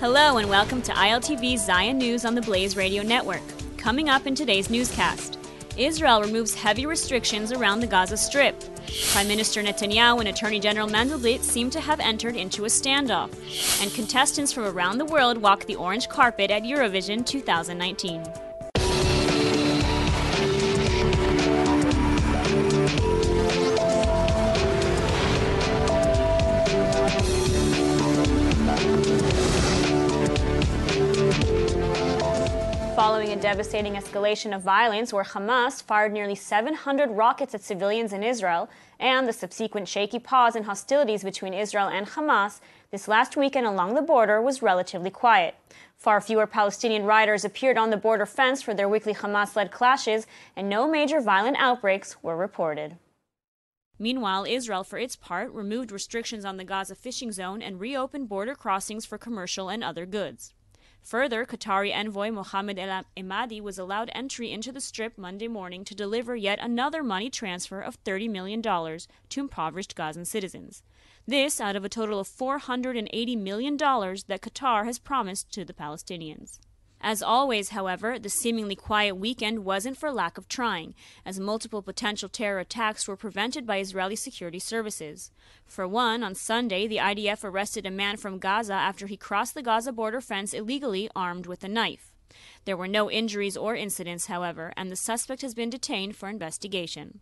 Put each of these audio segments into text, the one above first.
Hello and welcome to ILTV's Zion News on the Blaze Radio Network. Coming up in today's newscast, Israel removes heavy restrictions around the Gaza Strip. Prime Minister Netanyahu and Attorney General Mandelblit seem to have entered into a standoff. And contestants from around the world walk the orange carpet at Eurovision 2019. Following a devastating escalation of violence where Hamas fired nearly 700 rockets at civilians in Israel and the subsequent shaky pause in hostilities between Israel and Hamas, this last weekend along the border was relatively quiet. Far fewer Palestinian riders appeared on the border fence for their weekly Hamas led clashes, and no major violent outbreaks were reported. Meanwhile, Israel, for its part, removed restrictions on the Gaza fishing zone and reopened border crossings for commercial and other goods. Further, Qatari envoy Mohammed El Emadi was allowed entry into the strip Monday morning to deliver yet another money transfer of $30 million to impoverished Gazan citizens. This out of a total of $480 million that Qatar has promised to the Palestinians. As always, however, the seemingly quiet weekend wasn't for lack of trying, as multiple potential terror attacks were prevented by Israeli security services. For one, on Sunday, the IDF arrested a man from Gaza after he crossed the Gaza border fence illegally armed with a knife. There were no injuries or incidents, however, and the suspect has been detained for investigation.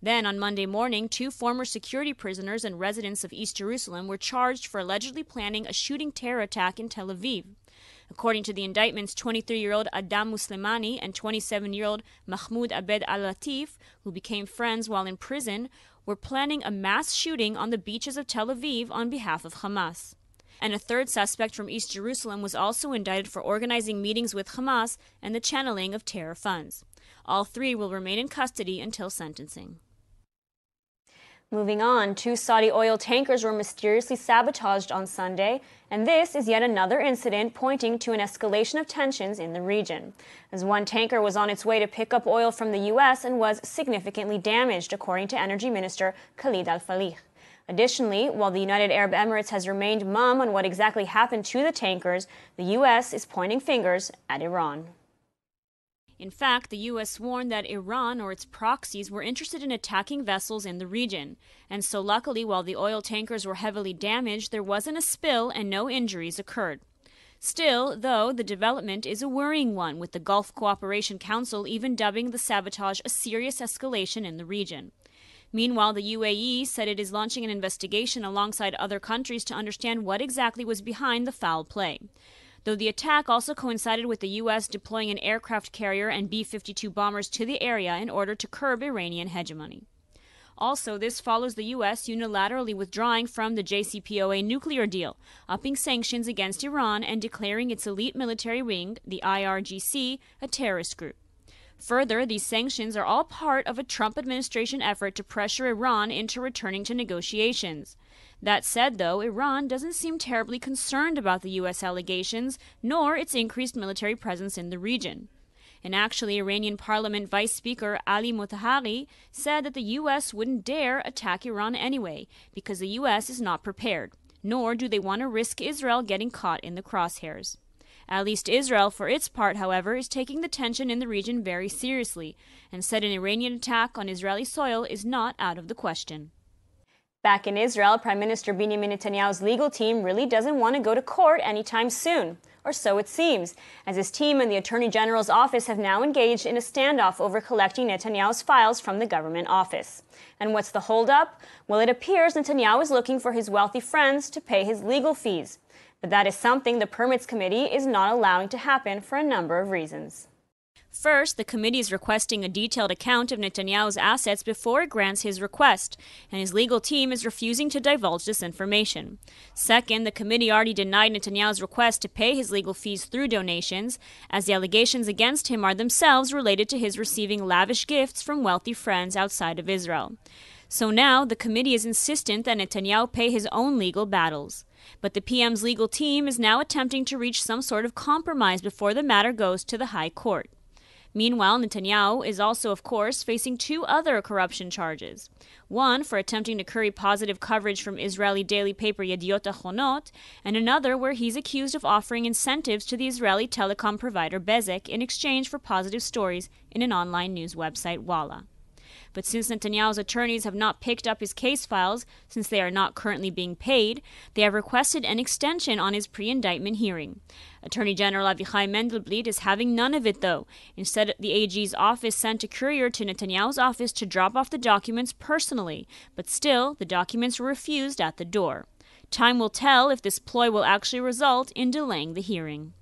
Then, on Monday morning, two former security prisoners and residents of East Jerusalem were charged for allegedly planning a shooting terror attack in Tel Aviv. According to the indictments, 23 year old Adam Muslimani and 27 year old Mahmoud Abed al Latif, who became friends while in prison, were planning a mass shooting on the beaches of Tel Aviv on behalf of Hamas. And a third suspect from East Jerusalem was also indicted for organizing meetings with Hamas and the channeling of terror funds. All three will remain in custody until sentencing. Moving on, two Saudi oil tankers were mysteriously sabotaged on Sunday, and this is yet another incident pointing to an escalation of tensions in the region. As one tanker was on its way to pick up oil from the U.S. and was significantly damaged, according to Energy Minister Khalid Al Falih. Additionally, while the United Arab Emirates has remained mum on what exactly happened to the tankers, the U.S. is pointing fingers at Iran. In fact, the U.S. warned that Iran or its proxies were interested in attacking vessels in the region. And so, luckily, while the oil tankers were heavily damaged, there wasn't a spill and no injuries occurred. Still, though, the development is a worrying one, with the Gulf Cooperation Council even dubbing the sabotage a serious escalation in the region. Meanwhile, the UAE said it is launching an investigation alongside other countries to understand what exactly was behind the foul play though the attack also coincided with the U.S. deploying an aircraft carrier and B 52 bombers to the area in order to curb Iranian hegemony. Also, this follows the U.S. unilaterally withdrawing from the JCPOA nuclear deal, upping sanctions against Iran and declaring its elite military wing, the IRGC, a terrorist group. Further, these sanctions are all part of a Trump administration effort to pressure Iran into returning to negotiations. That said, though, Iran doesn't seem terribly concerned about the U.S. allegations, nor its increased military presence in the region. And actually, Iranian Parliament Vice Speaker Ali Motahari said that the U.S. wouldn't dare attack Iran anyway, because the U.S. is not prepared, nor do they want to risk Israel getting caught in the crosshairs. At least Israel, for its part, however, is taking the tension in the region very seriously, and said an Iranian attack on Israeli soil is not out of the question. Back in Israel, Prime Minister Benjamin Netanyahu's legal team really doesn't want to go to court anytime soon. Or so it seems, as his team and the Attorney General's office have now engaged in a standoff over collecting Netanyahu's files from the government office. And what's the holdup? Well, it appears Netanyahu is looking for his wealthy friends to pay his legal fees. But that is something the Permits Committee is not allowing to happen for a number of reasons. First, the committee is requesting a detailed account of Netanyahu's assets before it grants his request, and his legal team is refusing to divulge this information. Second, the committee already denied Netanyahu's request to pay his legal fees through donations, as the allegations against him are themselves related to his receiving lavish gifts from wealthy friends outside of Israel. So now the committee is insistent that Netanyahu pay his own legal battles. But the PM's legal team is now attempting to reach some sort of compromise before the matter goes to the High Court. Meanwhile, Netanyahu is also, of course, facing two other corruption charges. One for attempting to curry positive coverage from Israeli daily paper Yediot Ahronot, and another where he's accused of offering incentives to the Israeli telecom provider Bezeq in exchange for positive stories in an online news website Walla. But since Netanyahu's attorneys have not picked up his case files, since they are not currently being paid, they have requested an extension on his pre indictment hearing. Attorney General Avichai Mandelblit is having none of it, though. Instead, the AG's office sent a courier to Netanyahu's office to drop off the documents personally, but still, the documents were refused at the door. Time will tell if this ploy will actually result in delaying the hearing.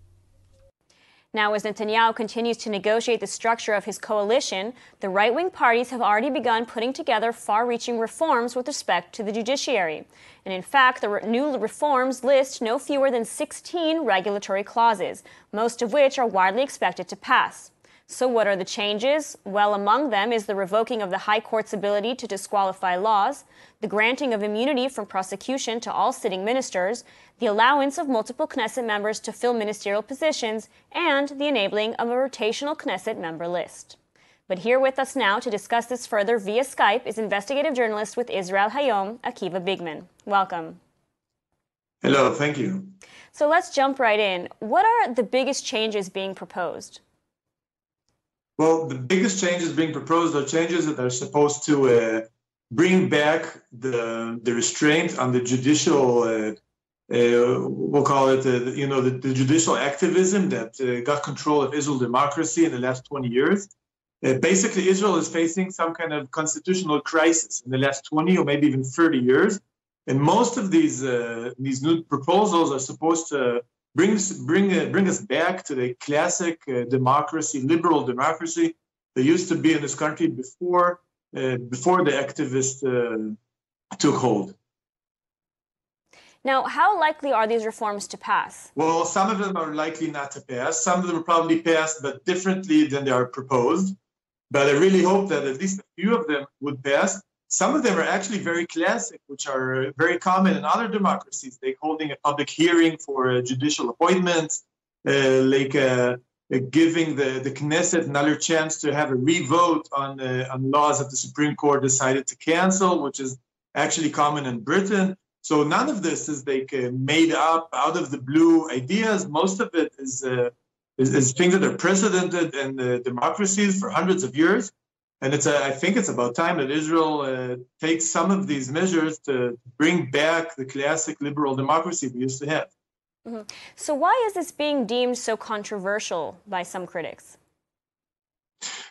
Now, as Netanyahu continues to negotiate the structure of his coalition, the right wing parties have already begun putting together far reaching reforms with respect to the judiciary. And in fact, the new reforms list no fewer than 16 regulatory clauses, most of which are widely expected to pass. So, what are the changes? Well, among them is the revoking of the High Court's ability to disqualify laws, the granting of immunity from prosecution to all sitting ministers, the allowance of multiple Knesset members to fill ministerial positions, and the enabling of a rotational Knesset member list. But here with us now to discuss this further via Skype is investigative journalist with Israel Hayom, Akiva Bigman. Welcome. Hello, thank you. So let's jump right in. What are the biggest changes being proposed? Well, the biggest changes being proposed are changes that are supposed to uh, bring back the the restraint on the judicial, uh, uh, we'll call it, uh, you know, the, the, judicial activism that uh, got control of Israel democracy in the last 20 years. Uh, basically, Israel is facing some kind of constitutional crisis in the last 20 or maybe even 30 years, and most of these these new proposals are supposed to brings bring uh, bring us back to the classic uh, democracy, liberal democracy that used to be in this country before uh, before the activists uh, took hold. Now, how likely are these reforms to pass? Well, some of them are likely not to pass. Some of them will probably pass, but differently than they are proposed. But I really hope that at least a few of them would pass. Some of them are actually very classic, which are very common in other democracies, like holding a public hearing for judicial appointment, uh, like uh, uh, giving the, the Knesset another chance to have a revote on, uh, on laws that the Supreme Court decided to cancel, which is actually common in Britain. So none of this is like uh, made up out of the blue ideas. Most of it is, uh, is, is, things that are precedented in democracies for hundreds of years and it's a, I think it's about time that Israel uh, takes some of these measures to bring back the classic liberal democracy we used to have. Mm-hmm. So, why is this being deemed so controversial by some critics?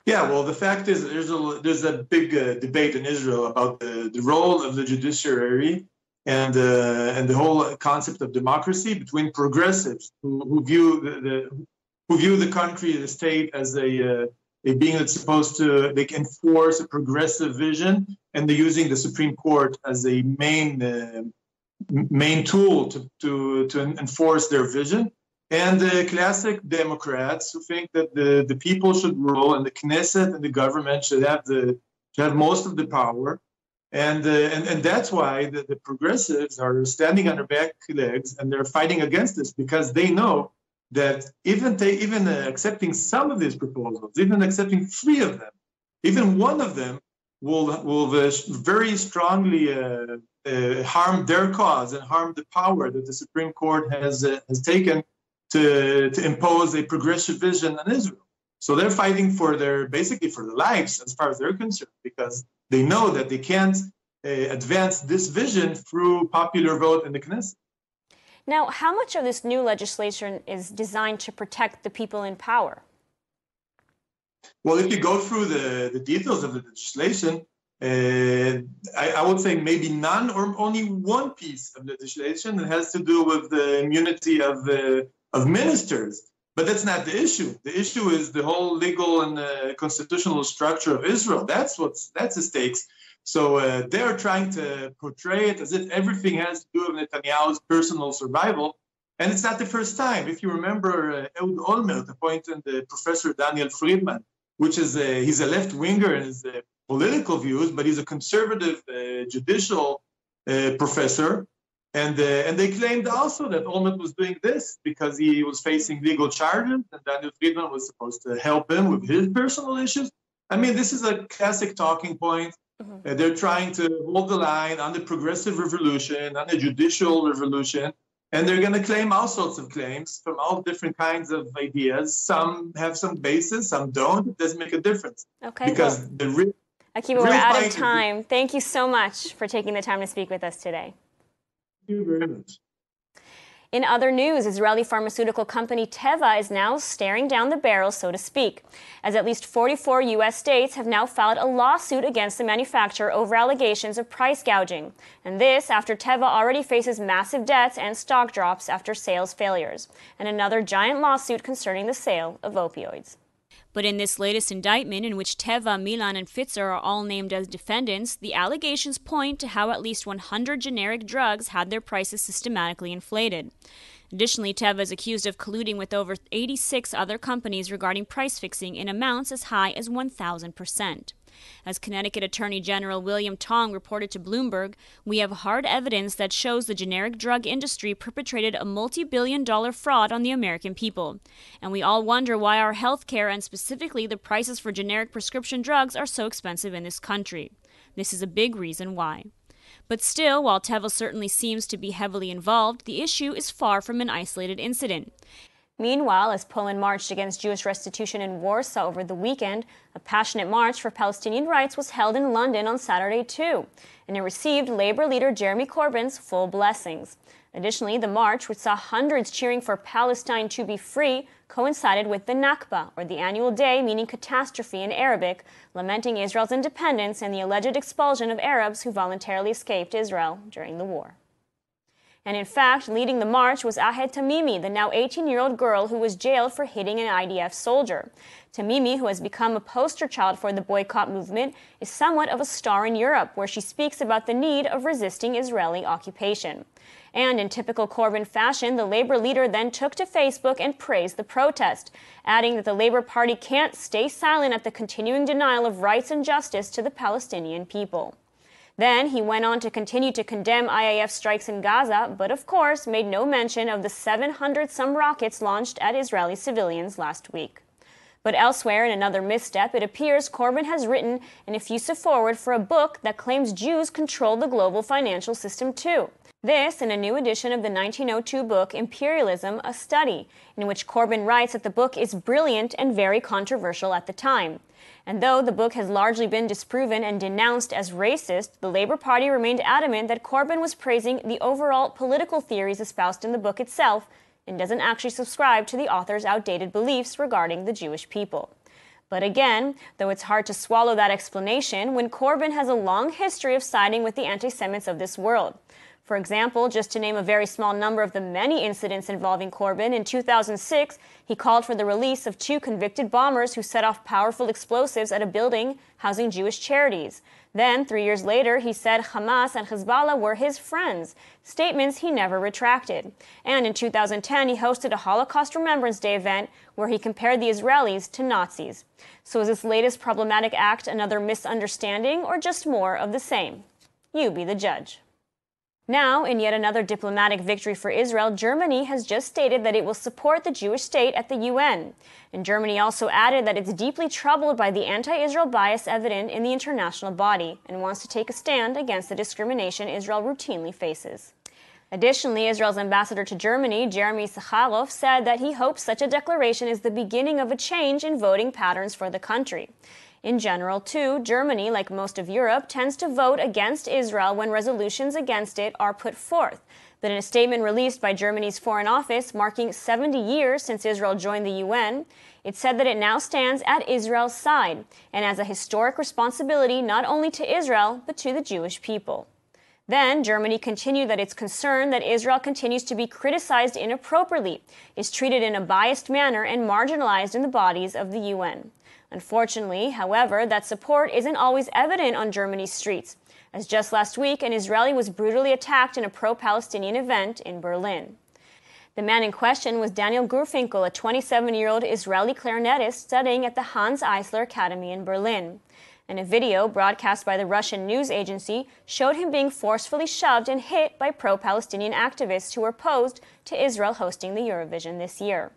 Yeah, well, the fact is, there's a, there's a big uh, debate in Israel about the, the role of the judiciary and uh, and the whole concept of democracy between progressives who, who view the, the, who view the country, the state, as a uh, a being that's supposed to they can enforce a progressive vision, and they're using the Supreme Court as a main uh, main tool to, to to enforce their vision. And the classic Democrats who think that the, the people should rule and the Knesset and the government should have the should have most of the power. And, uh, and, and that's why the, the progressives are standing on their back legs and they're fighting against this because they know that even they, even accepting some of these proposals, even accepting three of them, even one of them will will uh, very strongly uh, uh, harm their cause and harm the power that the Supreme Court has uh, has taken to to impose a progressive vision on Israel. So they're fighting for their basically for their lives as far as they're concerned because they know that they can't uh, advance this vision through popular vote in the Knesset. Now, how much of this new legislation is designed to protect the people in power? Well, if you go through the, the details of the legislation, uh, I, I, would say maybe none or only one piece of legislation that has to do with the immunity of, uh, of ministers. But that's not the issue. The issue is the whole legal and uh, constitutional structure of Israel. That's what's that's the stakes. So uh, they are trying to portray it as if everything has to do with Netanyahu's personal survival. And it's not the first time. If you remember, uh, Ehud Olmert appointed uh, Professor Daniel Friedman, which is a, he's a left winger in his uh, political views, but he's a conservative uh, judicial uh, professor. And, uh, and they claimed also that Olmert was doing this because he was facing legal charges and Daniel Friedman was supposed to help him with his personal issues. I mean, this is a classic talking point. Mm-hmm. Uh, they're trying to hold the line on the progressive revolution, on the judicial revolution, and they're going to claim all sorts of claims from all different kinds of ideas. Some have some basis, some don't. It doesn't make a difference. Okay. Because well, the real. Akiva, we're out of time. Thank you so much for taking the time to speak with us today. You very much. In other news, Israeli pharmaceutical company Teva is now staring down the barrel, so to speak, as at least 44 U.S. states have now filed a lawsuit against the manufacturer over allegations of price gouging. And this after Teva already faces massive debts and stock drops after sales failures, and another giant lawsuit concerning the sale of opioids. But in this latest indictment, in which Teva, Mylan, and Pfizer are all named as defendants, the allegations point to how at least 100 generic drugs had their prices systematically inflated. Additionally, Teva is accused of colluding with over 86 other companies regarding price fixing in amounts as high as 1,000%. As Connecticut Attorney General William Tong reported to Bloomberg, we have hard evidence that shows the generic drug industry perpetrated a multi billion dollar fraud on the American people. And we all wonder why our health care and specifically the prices for generic prescription drugs are so expensive in this country. This is a big reason why. But still, while Teva certainly seems to be heavily involved, the issue is far from an isolated incident. Meanwhile, as Poland marched against Jewish restitution in Warsaw over the weekend, a passionate march for Palestinian rights was held in London on Saturday too, and it received Labour leader Jeremy Corbyn's full blessings. Additionally, the march, which saw hundreds cheering for Palestine to be free, coincided with the Nakba, or the annual day meaning catastrophe in Arabic, lamenting Israel's independence and the alleged expulsion of Arabs who voluntarily escaped Israel during the war. And in fact, leading the march was Ahed Tamimi, the now 18 year old girl who was jailed for hitting an IDF soldier. Tamimi, who has become a poster child for the boycott movement, is somewhat of a star in Europe, where she speaks about the need of resisting Israeli occupation. And in typical Corbyn fashion, the Labour leader then took to Facebook and praised the protest, adding that the Labour Party can't stay silent at the continuing denial of rights and justice to the Palestinian people. Then he went on to continue to condemn IAF strikes in Gaza, but of course made no mention of the 700 some rockets launched at Israeli civilians last week. But elsewhere, in another misstep, it appears Corbyn has written an effusive foreword for a book that claims Jews control the global financial system too. This in a new edition of the 1902 book Imperialism, a Study, in which Corbyn writes that the book is brilliant and very controversial at the time. And though the book has largely been disproven and denounced as racist, the Labour Party remained adamant that Corbyn was praising the overall political theories espoused in the book itself and doesn't actually subscribe to the author's outdated beliefs regarding the Jewish people. But again, though it's hard to swallow that explanation when Corbyn has a long history of siding with the anti Semites of this world. For example, just to name a very small number of the many incidents involving Corbyn, in 2006, he called for the release of two convicted bombers who set off powerful explosives at a building housing Jewish charities. Then, three years later, he said Hamas and Hezbollah were his friends, statements he never retracted. And in 2010, he hosted a Holocaust Remembrance Day event where he compared the Israelis to Nazis. So is this latest problematic act another misunderstanding or just more of the same? You be the judge. Now, in yet another diplomatic victory for Israel, Germany has just stated that it will support the Jewish state at the UN. And Germany also added that it's deeply troubled by the anti Israel bias evident in the international body and wants to take a stand against the discrimination Israel routinely faces. Additionally, Israel's ambassador to Germany, Jeremy Issacharoff, said that he hopes such a declaration is the beginning of a change in voting patterns for the country. In general, too, Germany, like most of Europe, tends to vote against Israel when resolutions against it are put forth. But in a statement released by Germany's Foreign Office marking 70 years since Israel joined the UN, it said that it now stands at Israel's side and has a historic responsibility not only to Israel, but to the Jewish people. Then Germany continued that it's concerned that Israel continues to be criticized inappropriately, is treated in a biased manner, and marginalized in the bodies of the UN. Unfortunately, however, that support isn't always evident on Germany's streets, as just last week an Israeli was brutally attacked in a pro Palestinian event in Berlin. The man in question was Daniel Gurfinkel, a 27 year old Israeli clarinetist studying at the Hanns Eisler Academy in Berlin. and a video broadcast by the Russian news agency showed him being forcefully shoved and hit by pro Palestinian activists who were opposed to Israel hosting the Eurovision this year.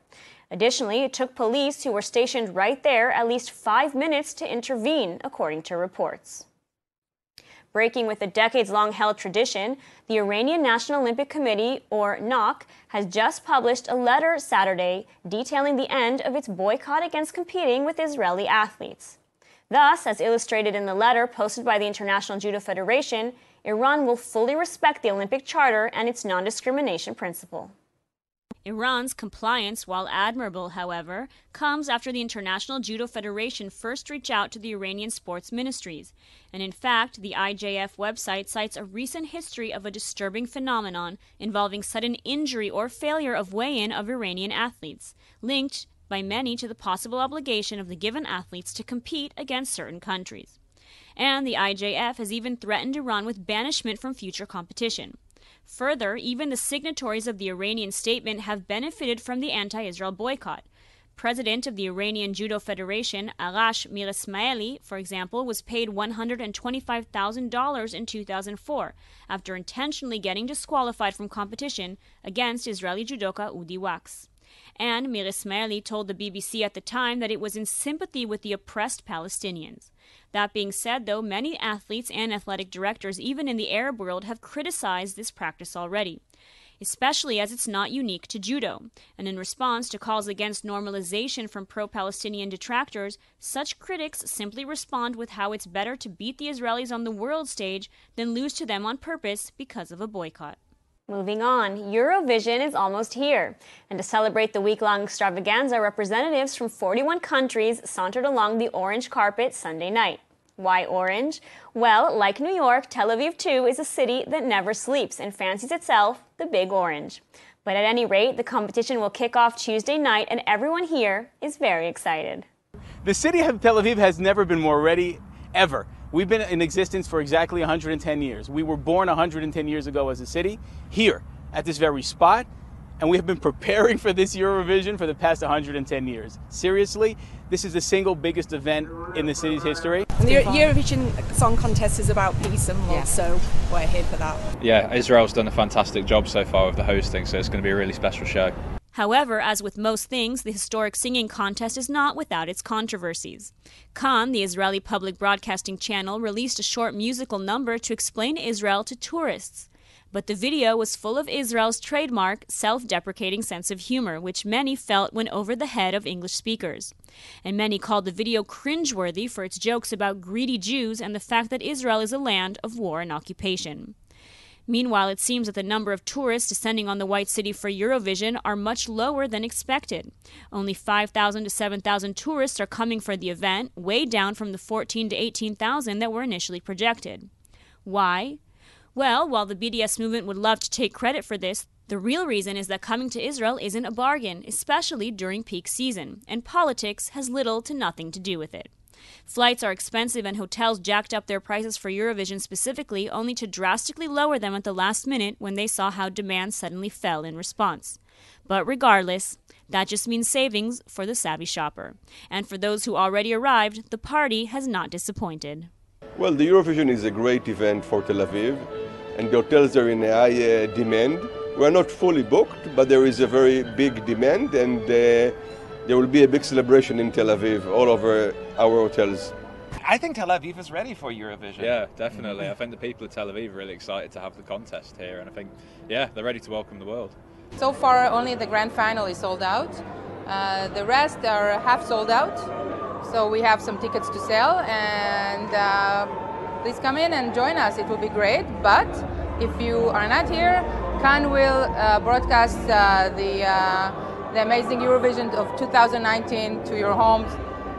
Additionally, it took police who were stationed right there at least five minutes to intervene, according to reports. Breaking with a decades long held tradition, the Iranian National Olympic Committee, or NOC, has just published a letter Saturday detailing the end of its boycott against competing with Israeli athletes. Thus, as illustrated in the letter posted by the International Judo Federation, Iran will fully respect the Olympic Charter and its non discrimination principle. Iran's compliance, while admirable, however, comes after the International Judo Federation first reached out to the Iranian sports ministries. And in fact, the IJF website cites a recent history of a disturbing phenomenon involving sudden injury or failure of weigh in of Iranian athletes, linked by many to the possible obligation of the given athletes to compete against certain countries. And the IJF has even threatened Iran with banishment from future competition. Further, even the signatories of the Iranian statement have benefited from the anti Israel boycott. President of the Iranian Judo Federation, Arash Miresmaeli, for example, was paid $125,000 in 2004 after intentionally getting disqualified from competition against Israeli judoka Udi Vaks. And Miresmaeli told the BBC at the time that it was in sympathy with the oppressed Palestinians. That being said, though, many athletes and athletic directors, even in the Arab world, have criticized this practice already, especially as it's not unique to judo. And in response to calls against normalization from pro Palestinian detractors, such critics simply respond with how it's better to beat the Israelis on the world stage than lose to them on purpose because of a boycott. Moving on, Eurovision is almost here. And to celebrate the week long extravaganza, representatives from 41 countries sauntered along the orange carpet Sunday night. Why orange? Well, like New York, Tel Aviv too is a city that never sleeps and fancies itself the Big Orange. But at any rate, the competition will kick off Tuesday night, and everyone here is very excited. The city of Tel Aviv has never been more ready, ever. We've been in existence for exactly 110 years. We were born 110 years ago as a city, here, at this very spot, and we have been preparing for this Eurovision for the past 110 years. Seriously, this is the single biggest event in the city's history. The Eurovision Song Contest is about peace and love, yeah. so we're here for that. Yeah, Israel's done a fantastic job so far with the hosting, so it's going to be a really special show. However, as with most things, the historic singing contest is not without its controversies. Kan, the Israeli public broadcasting channel, released a short musical number to explain Israel to tourists. But the video was full of Israel's trademark, self deprecating sense of humor, which many felt went over the head of English speakers. And many called the video cringeworthy for its jokes about greedy Jews and the fact that Israel is a land of war and occupation. Meanwhile, it seems that the number of tourists descending on the White City for Eurovision are much lower than expected. Only 5,000 to 7,000 tourists are coming for the event, way down from the 14 to 18,000 that were initially projected. Why? Well, while the BDS movement would love to take credit for this, the real reason is that coming to Israel isn't a bargain, especially during peak season, and politics has little to nothing to do with it. Flights are expensive, and hotels jacked up their prices for Eurovision specifically, only to drastically lower them at the last minute when they saw how demand suddenly fell in response. But regardless, that just means savings for the savvy shopper. And for those who already arrived, the party has not disappointed. Well, the Eurovision is a great event for Tel Aviv and the hotels are in high uh, demand. We're not fully booked, but there is a very big demand, and uh, there will be a big celebration in Tel Aviv all over our hotels. I think Tel Aviv is ready for Eurovision. Yeah, definitely. I think the people of Tel Aviv are really excited to have the contest here, and I think, yeah, they're ready to welcome the world. So far, only the grand final is sold out. Uh, the rest are half sold out. So we have some tickets to sell, and uh, please come in and join us. It will be great. But if you are not here, Kan will uh, broadcast uh, the, uh, the amazing Eurovision of 2019 to your homes.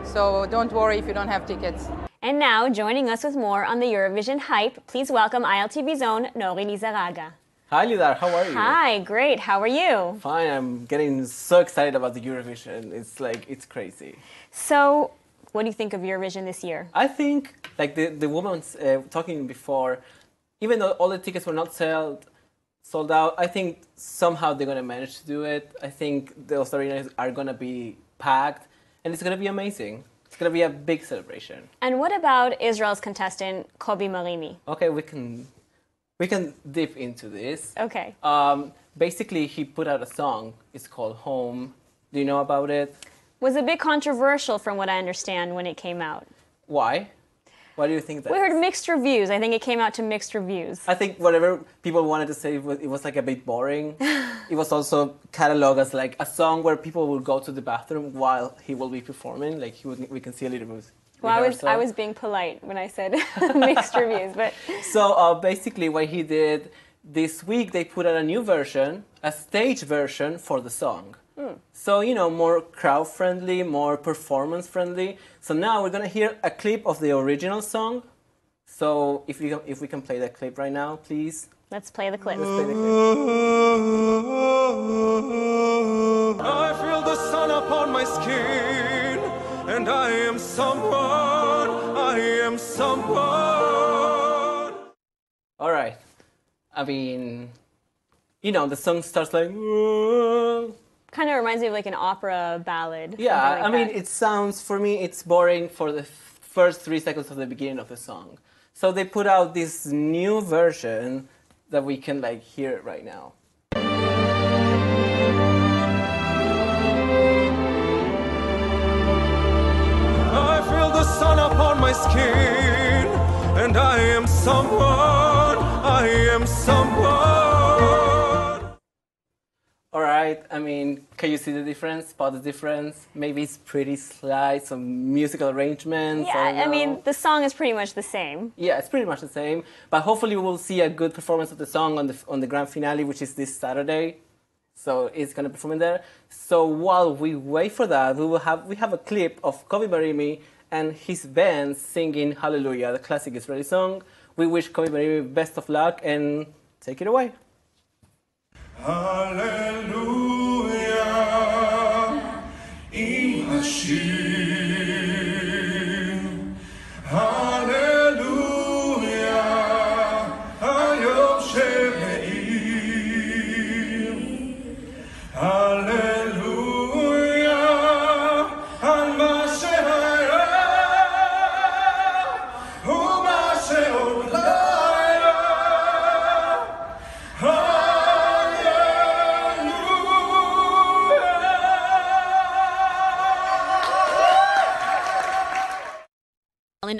So don't worry if you don't have tickets. And now, joining us with more on the Eurovision hype, please welcome ILTV's own Nori Lizaraga. Hi, Lidar. How are you? Hi, great. How are you? Fine. I'm getting so excited about the Eurovision. It's like, it's crazy. So, what do you think of Eurovision this year? I think, like the, the woman uh, talking before, even though all the tickets were not sold, sold out, I think somehow they're going to manage to do it. I think those arenas are going to be packed and it's going to be amazing. It's gonna be a big celebration. And what about Israel's contestant, Kobi Marimi? Okay, we can we can dip into this. Okay. Um, basically, he put out a song. It's called Home. Do you know about it? Was a bit controversial from what I understand when it came out. Why? Why do you think that? We heard mixed reviews. I think it came out to mixed reviews. I think whatever people wanted to say was it was like a bit boring. it was also cataloged as like a song where people will go to the bathroom while he will be performing. Like he would, we can see a little bit. Well, I was I was being polite when I said mixed reviews, but so uh, basically what he did this week they put out a new version, a stage version for the song. Hmm. So you know more crowd friendly, more performance friendly. So now we're gonna hear a clip of the original song. So if we if we can play that clip right now, please. let's play the clip. Let's play the clip. I feel the sun upon my skin, and I am someone, I am someone. All right. I mean, you know, the song starts like. Kind of reminds me of like an opera ballad. Yeah, something I like mean, that. it sounds for me it's boring for the f- first three seconds of the beginning of the song. So they put out this new version that we can like hear right now. I feel the sun upon my skin, and I am someone, I am someone. Right. I mean, can you see the difference? Spot the difference? Maybe it's pretty slight, some musical arrangements. yeah, don't I mean the song is pretty much the same. Yeah, it's pretty much the same. But hopefully, we will see a good performance of the song on the on the grand finale, which is this Saturday. So it's gonna perform in there. So while we wait for that, we will have we have a clip of Kobi Marimi and his band singing Hallelujah, the classic Israeli song. We wish Kobi Marimi best of luck and take it away. Hallelujah, im Hashem.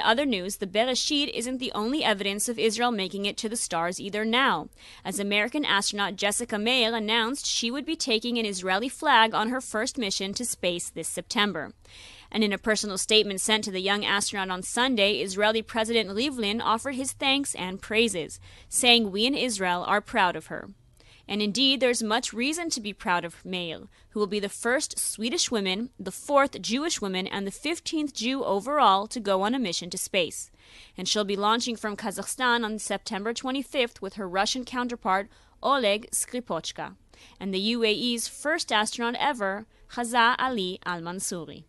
Other news, the Bereshit isn't the only evidence of Israel making it to the stars either now, as American astronaut Jessica Meir announced she would be taking an Israeli flag on her first mission to space this September. And in a personal statement sent to the young astronaut on Sunday, Israeli President Rivlin offered his thanks and praises, saying, We in Israel are proud of her. And indeed, there's much reason to be proud of Meir, who will be the first Swedish woman, the fourth Jewish woman, and the 15th Jew overall to go on a mission to space. And she'll be launching from Kazakhstan on September 25th with her Russian counterpart, Oleg Skripochka, and the UAE's first astronaut ever, Hazza Ali Al Mansouri.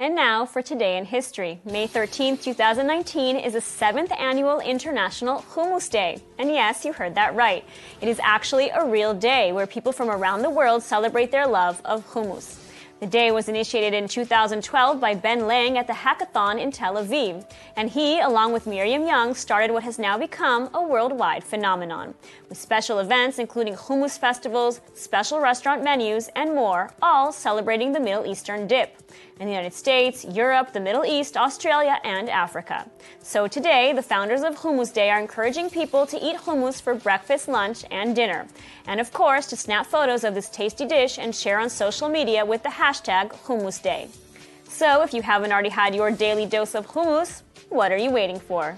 And now for Today in History. May 13, 2019 is the seventh annual International Hummus Day. And yes, you heard that right. It is actually a real day where people from around the world celebrate their love of hummus. The day was initiated in 2012 by Ben Lang at the Hackathon in Tel Aviv, and he, along with Miriam Young, started what has now become a worldwide phenomenon, with special events including hummus festivals, special restaurant menus, and more, all celebrating the Middle Eastern dip in the United States, Europe, the Middle East, Australia, and Africa. So today, the founders of Hummus Day are encouraging people to eat hummus for breakfast, lunch, and dinner. And of course, to snap photos of this tasty dish and share on social media with the hashtag Hummus Day. So if you haven't already had your daily dose of hummus, what are you waiting for?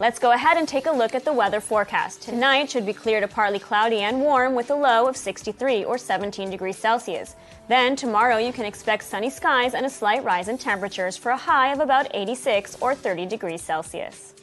Let's go ahead and take a look at the weather forecast. Tonight should be clear to partly cloudy and warm with a low of 63 or 17 degrees Celsius. Then tomorrow you can expect sunny skies and a slight rise in temperatures for a high of about 86 or 30 degrees Celsius.